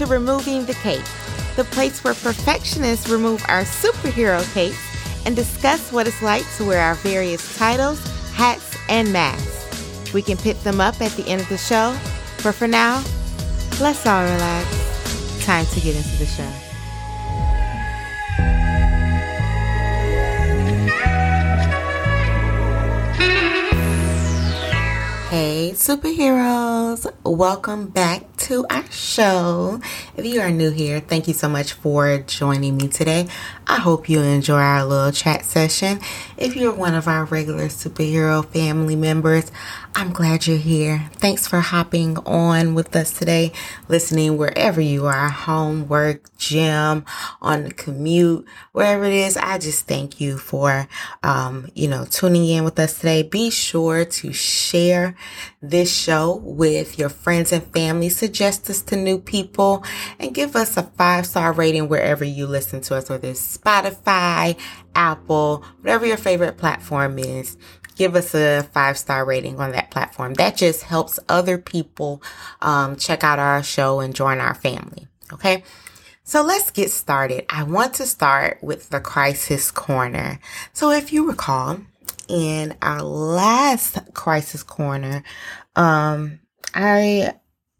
to Removing the Cape, the place where perfectionists remove our superhero capes and discuss what it's like to wear our various titles, hats, and masks. We can pick them up at the end of the show, but for now, let's all relax. Time to get into the show. Hey, superheroes! Welcome back to our show. If you are new here, thank you so much for joining me today. I hope you enjoy our little chat session. If you're one of our regular superhero family members, I'm glad you're here. Thanks for hopping on with us today, listening wherever you are home, work, gym, on the commute, wherever it is. I just thank you for, um, you know, tuning in with us today. Be sure to share this show with your friends and family. Suggest us to new people and give us a five star rating wherever you listen to us, whether it's Spotify, Apple, whatever your favorite platform is give us a five star rating on that platform. That just helps other people um, check out our show and join our family. Okay. So let's get started. I want to start with the crisis corner. So if you recall, in our last crisis corner, um, I,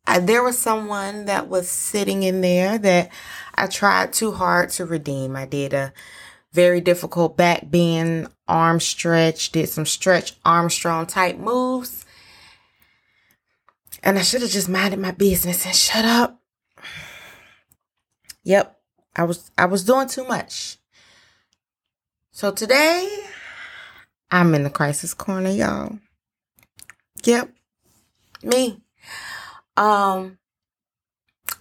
I there was someone that was sitting in there that I tried too hard to redeem. I did a very difficult back bend, arm stretch, did some stretch Armstrong type moves. And I should have just minded my business and shut up. Yep, I was I was doing too much. So today I'm in the crisis corner, y'all. Yep. Me. Um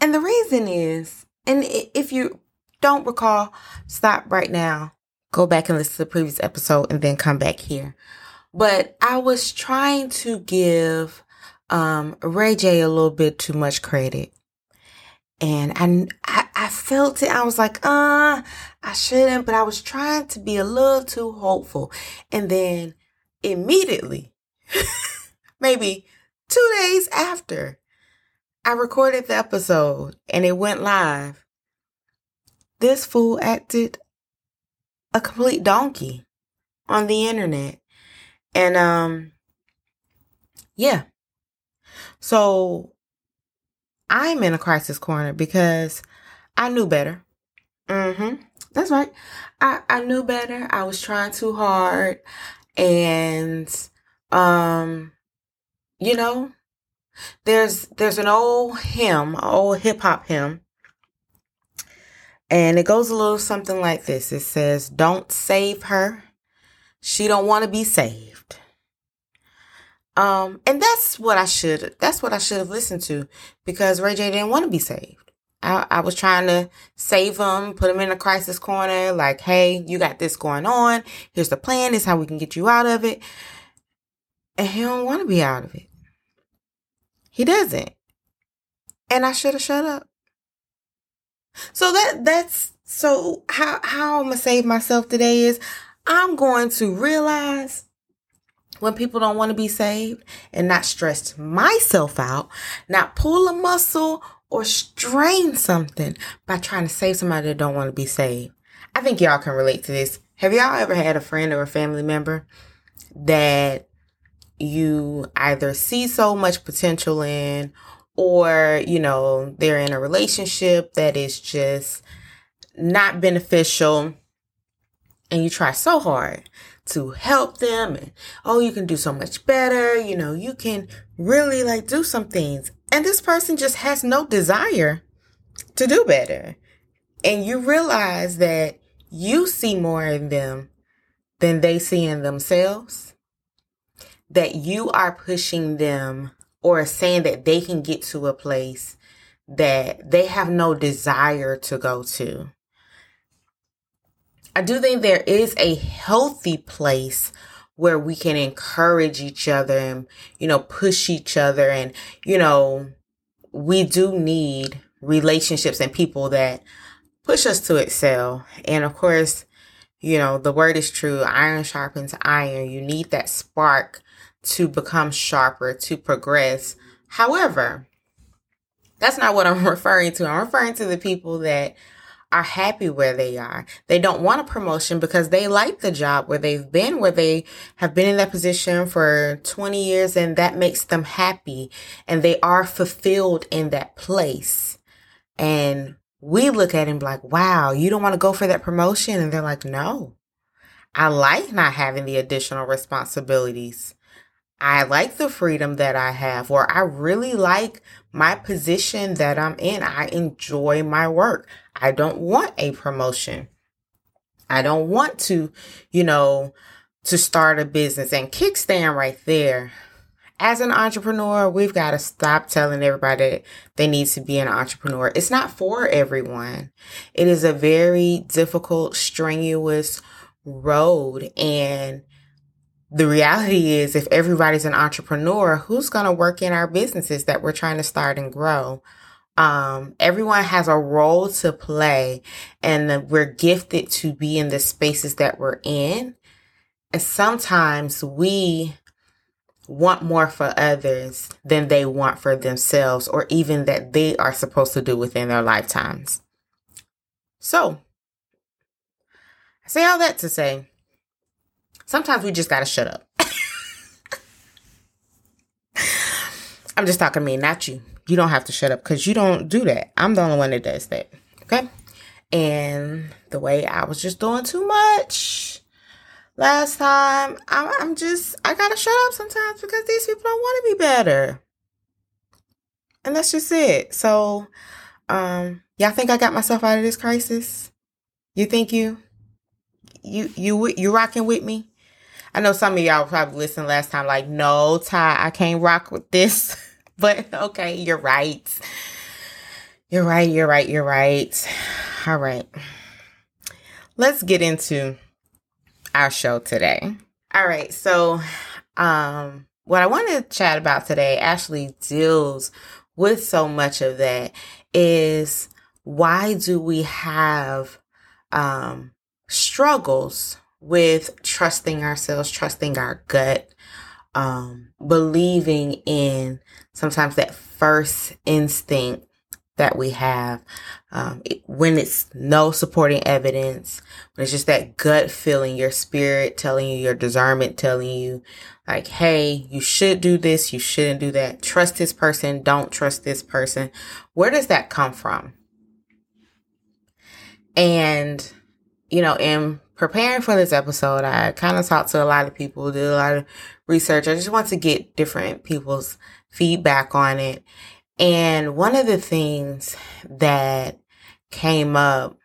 and the reason is and if you don't recall, stop right now. Go back and listen to the previous episode and then come back here. But I was trying to give um, Ray J a little bit too much credit. And I, I, felt it. I was like, uh, I shouldn't, but I was trying to be a little too hopeful. And then immediately, maybe two days after I recorded the episode and it went live, this fool acted a complete donkey on the internet. And um yeah. So I'm in a crisis corner because I knew better. Mhm. That's right. I I knew better. I was trying too hard and um you know, there's there's an old hymn, old hip hop hymn and it goes a little something like this. It says, "Don't save her. She don't want to be saved." Um, and that's what I should that's what I should have listened to because Ray J didn't want to be saved. I, I was trying to save him, put him in a crisis corner, like, hey, you got this going on. Here's the plan. This is how we can get you out of it. And he don't want to be out of it. He doesn't. And I should have shut up. So that that's so how how I'm gonna save myself today is I'm going to realize when people don't want to be saved and not stress myself out, not pull a muscle or strain something by trying to save somebody that don't want to be saved. I think y'all can relate to this. Have y'all ever had a friend or a family member that you either see so much potential in or, you know, they're in a relationship that is just not beneficial and you try so hard to help them and oh you can do so much better you know you can really like do some things and this person just has no desire to do better and you realize that you see more in them than they see in themselves that you are pushing them or saying that they can get to a place that they have no desire to go to. I do think there is a healthy place where we can encourage each other and, you know, push each other. And, you know, we do need relationships and people that push us to excel. And of course, you know, the word is true. Iron sharpens iron. You need that spark to become sharper, to progress. However, That's not what I'm referring to. I'm referring to the people that are happy where they are. They don't want a promotion because they like the job where they've been, where they have been in that position for 20 years and that makes them happy and they are fulfilled in that place. And we look at him like, wow, you don't want to go for that promotion? And they're like, no, I like not having the additional responsibilities. I like the freedom that I have, or I really like my position that I'm in. I enjoy my work. I don't want a promotion. I don't want to, you know, to start a business and kickstand right there. As an entrepreneur, we've got to stop telling everybody that they need to be an entrepreneur. It's not for everyone. It is a very difficult, strenuous road. And the reality is, if everybody's an entrepreneur, who's going to work in our businesses that we're trying to start and grow? Um, everyone has a role to play and we're gifted to be in the spaces that we're in. And sometimes we want more for others than they want for themselves or even that they are supposed to do within their lifetimes. So, I say all that to say, sometimes we just got to shut up. I'm just talking to me, not you. You don't have to shut up because you don't do that. I'm the only one that does that. Okay. And the way I was just doing too much last time, I'm, I'm just, I gotta shut up sometimes because these people don't want to be better. And that's just it. So, um, y'all think I got myself out of this crisis? You think you? You you you rocking with me? I know some of y'all probably listened last time, like, no, Ty, I can't rock with this. but okay, you're right. You're right, you're right, you're right. All right. Let's get into our show today. All right, so um what I want to chat about today actually deals with so much of that is why do we have um struggles with trusting ourselves, trusting our gut, um, believing in sometimes that first instinct that we have um, when it's no supporting evidence when it's just that gut feeling your spirit telling you your discernment telling you like hey you should do this you shouldn't do that. Trust this person don't trust this person. Where does that come from? And you know in preparing for this episode, I kind of talked to a lot of people, did a lot of research. I just want to get different people's feedback on it. And one of the things that came up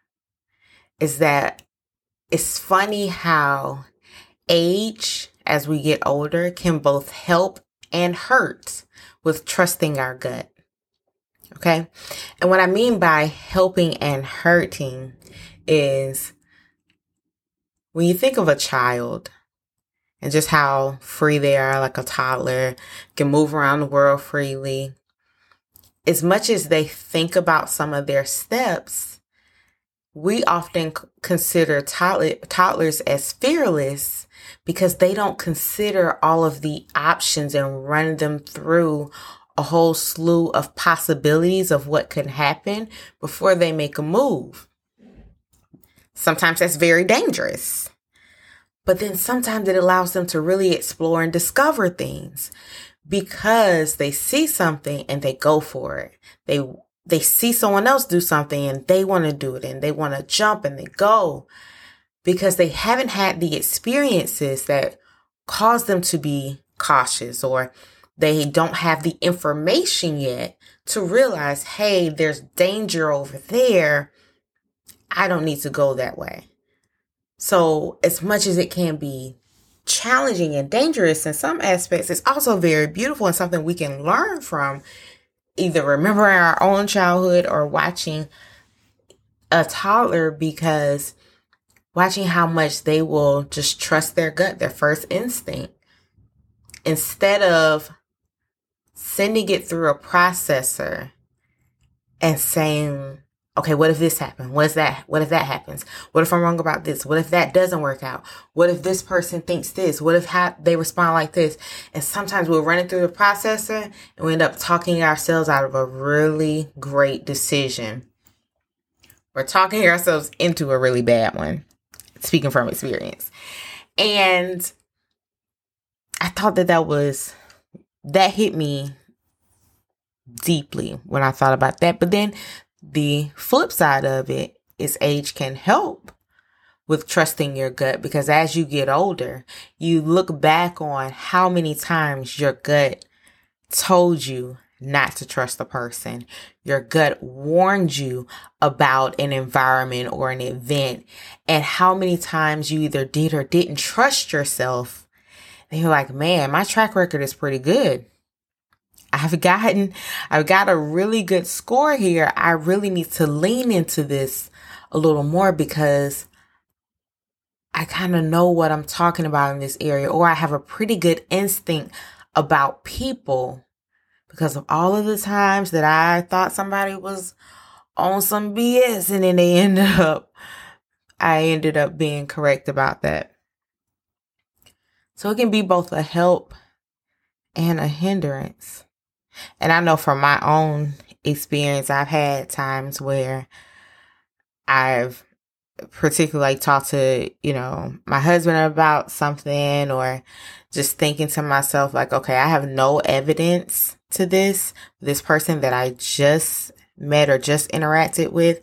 is that it's funny how age as we get older can both help and hurt with trusting our gut. Okay. And what I mean by helping and hurting is when you think of a child and just how free they are, like a toddler, can move around the world freely, as much as they think about some of their steps, we often consider toddler, toddlers as fearless because they don't consider all of the options and run them through a whole slew of possibilities of what could happen before they make a move. Sometimes that's very dangerous. But then sometimes it allows them to really explore and discover things because they see something and they go for it. They they see someone else do something and they want to do it and they want to jump and they go because they haven't had the experiences that cause them to be cautious or they don't have the information yet to realize, hey, there's danger over there. I don't need to go that way. So, as much as it can be challenging and dangerous in some aspects, it's also very beautiful and something we can learn from either remembering our own childhood or watching a toddler because watching how much they will just trust their gut, their first instinct, instead of sending it through a processor and saying, okay, what if this happens? What if that? What if that happens? What if I'm wrong about this? What if that doesn't work out? What if this person thinks this? What if ha- they respond like this? And sometimes we're running through the processor and we end up talking ourselves out of a really great decision. We're talking ourselves into a really bad one, speaking from experience. And I thought that that was, that hit me deeply when I thought about that. But then the flip side of it is age can help with trusting your gut because as you get older, you look back on how many times your gut told you not to trust the person. Your gut warned you about an environment or an event and how many times you either did or didn't trust yourself. And you're like, man, my track record is pretty good. I've gotten, I've got a really good score here. I really need to lean into this a little more because I kind of know what I'm talking about in this area, or I have a pretty good instinct about people because of all of the times that I thought somebody was on some BS and then they ended up, I ended up being correct about that. So it can be both a help and a hindrance. And I know from my own experience, I've had times where I've particularly talked to, you know, my husband about something or just thinking to myself, like, okay, I have no evidence to this, this person that I just met or just interacted with.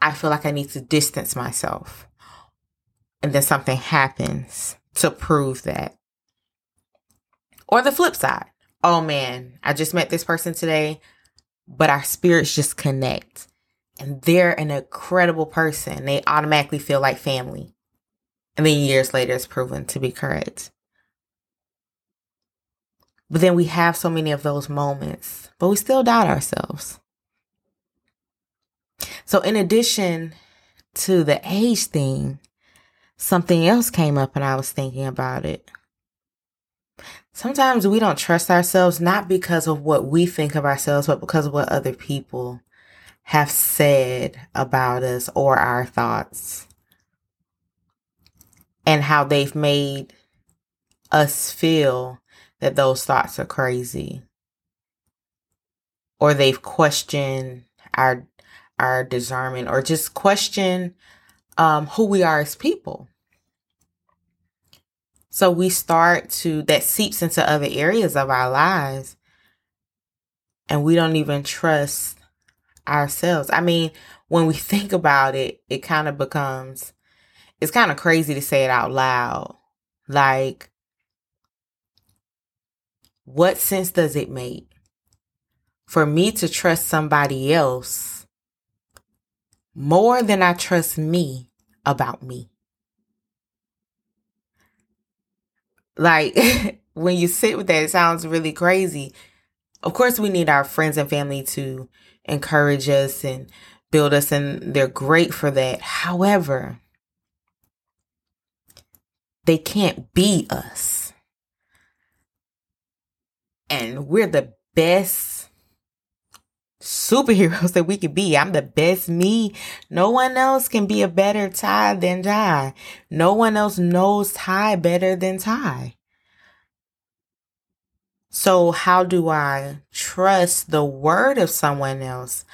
I feel like I need to distance myself. And then something happens to prove that. Or the flip side oh man, I just met this person today, but our spirits just connect. And they're an incredible person. They automatically feel like family. And then years later, it's proven to be correct. But then we have so many of those moments, but we still doubt ourselves. So, in addition to the age thing, something else came up and I was thinking about it. Sometimes we don't trust ourselves not because of what we think of ourselves, but because of what other people have said about us or our thoughts and how they've made us feel that those thoughts are crazy or they've questioned our our discernment or just question um, who we are as people so we start to, that seeps into other areas of our lives. And we don't even trust ourselves. I mean, when we think about it, it kind of becomes, it's kind of crazy to say it out loud. Like, what sense does it make for me to trust somebody else more than I trust me about me? Like when you sit with that, it sounds really crazy. Of course, we need our friends and family to encourage us and build us, and they're great for that. However, they can't be us. And we're the best superheroes that we could be. I'm the best me. No one else can be a better Ty than Ty. No one else knows Ty better than Ty. So how do I trust the word of someone else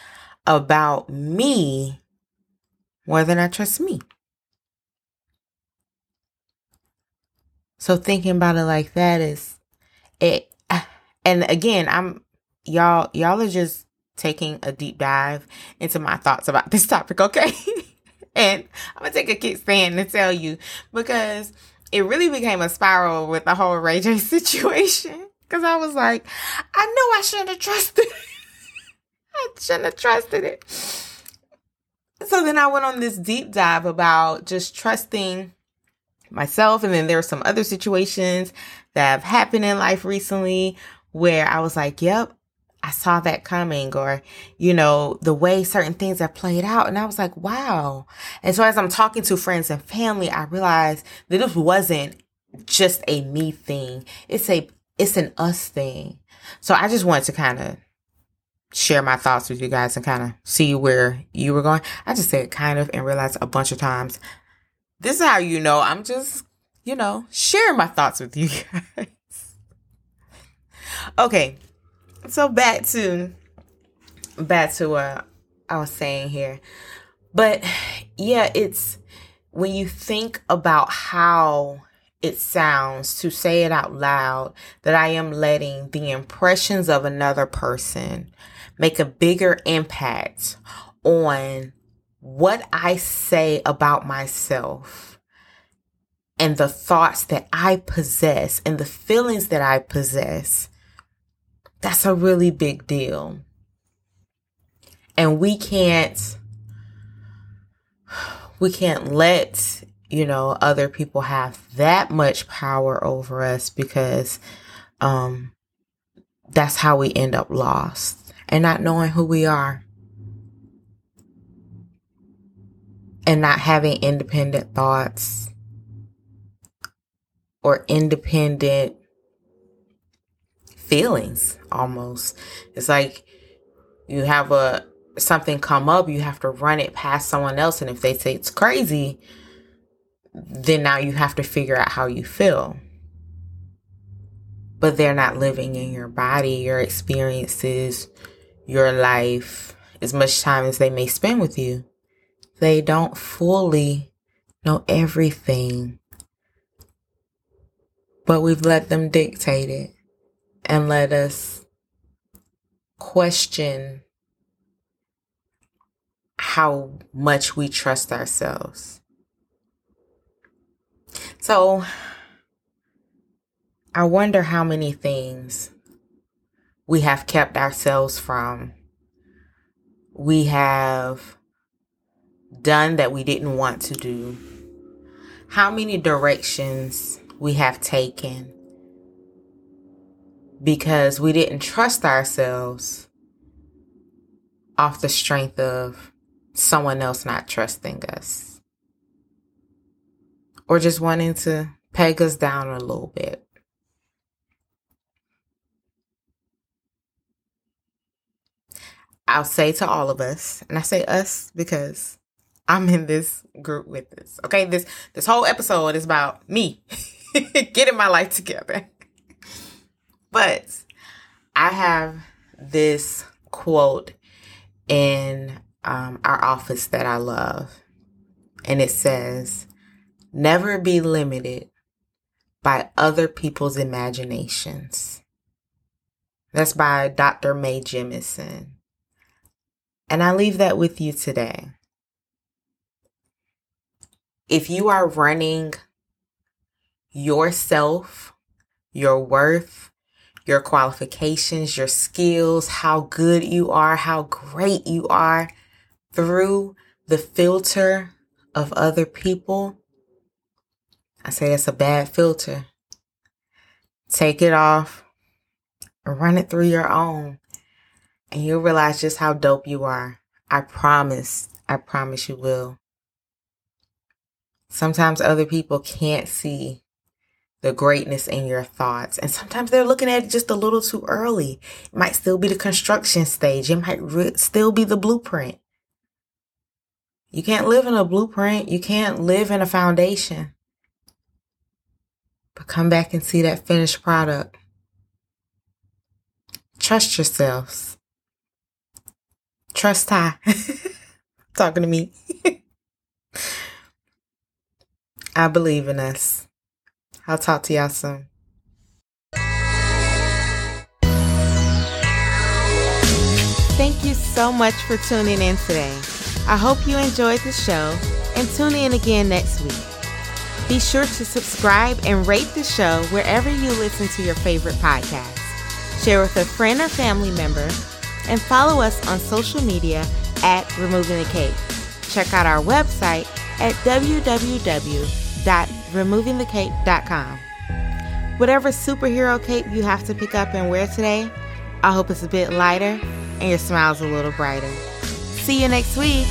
about me more than I trust me? So thinking about it like that is it and again, I'm y'all y'all are just taking a deep dive into my thoughts about this topic, okay? and I'm gonna take a kickstand to tell you because it really became a spiral with the whole Ray J situation. Cause I was like, I knew I shouldn't have trusted. it. I shouldn't have trusted it. So then I went on this deep dive about just trusting myself. And then there were some other situations that have happened in life recently where I was like, yep, I saw that coming or, you know, the way certain things have played out. And I was like, wow. And so as I'm talking to friends and family, I realized that this wasn't just a me thing. It's a, it's an us thing. So I just wanted to kind of share my thoughts with you guys and kind of see where you were going. I just said kind of and realized a bunch of times. This is how you know I'm just, you know, sharing my thoughts with you guys. okay. So back to back to what I was saying here. But yeah, it's when you think about how it sounds to say it out loud that I am letting the impressions of another person make a bigger impact on what I say about myself and the thoughts that I possess and the feelings that I possess. That's a really big deal. And we can't we can't let you know other people have that much power over us because um that's how we end up lost and not knowing who we are and not having independent thoughts or independent feelings almost it's like you have a something come up, you have to run it past someone else. And if they say it's crazy, then now you have to figure out how you feel. But they're not living in your body, your experiences, your life, as much time as they may spend with you. They don't fully know everything. But we've let them dictate it and let us question how much we trust ourselves. So, I wonder how many things we have kept ourselves from. We have done that we didn't want to do. How many directions we have taken because we didn't trust ourselves off the strength of someone else not trusting us or just wanting to peg us down a little bit. I'll say to all of us, and I say us because I'm in this group with this. Okay, this this whole episode is about me getting my life together. But I have this quote in um, our office that I love. And it says, never be limited by other people's imaginations. That's by Dr. Mae Jemison. And I leave that with you today. If you are running yourself, your worth, your qualifications, your skills, how good you are, how great you are, through the filter of other people, I say that's a bad filter. Take it off run it through your own, and you'll realize just how dope you are. I promise, I promise you will. Sometimes other people can't see the greatness in your thoughts. And sometimes they're looking at it just a little too early. It might still be the construction stage. It might re- still be the blueprint. You can't live in a blueprint. You can't live in a foundation. But come back and see that finished product. Trust yourselves. Trust Ty. Talking to me. I believe in us. I'll talk to y'all soon. Thank you so much for tuning in today. I hope you enjoyed the show and tune in again next week. Be sure to subscribe and rate the show wherever you listen to your favorite podcast. Share with a friend or family member and follow us on social media at Removing the Cape. Check out our website at www.removingthecape.com. Whatever superhero cape you have to pick up and wear today, I hope it's a bit lighter and your smile's a little brighter. See you next week.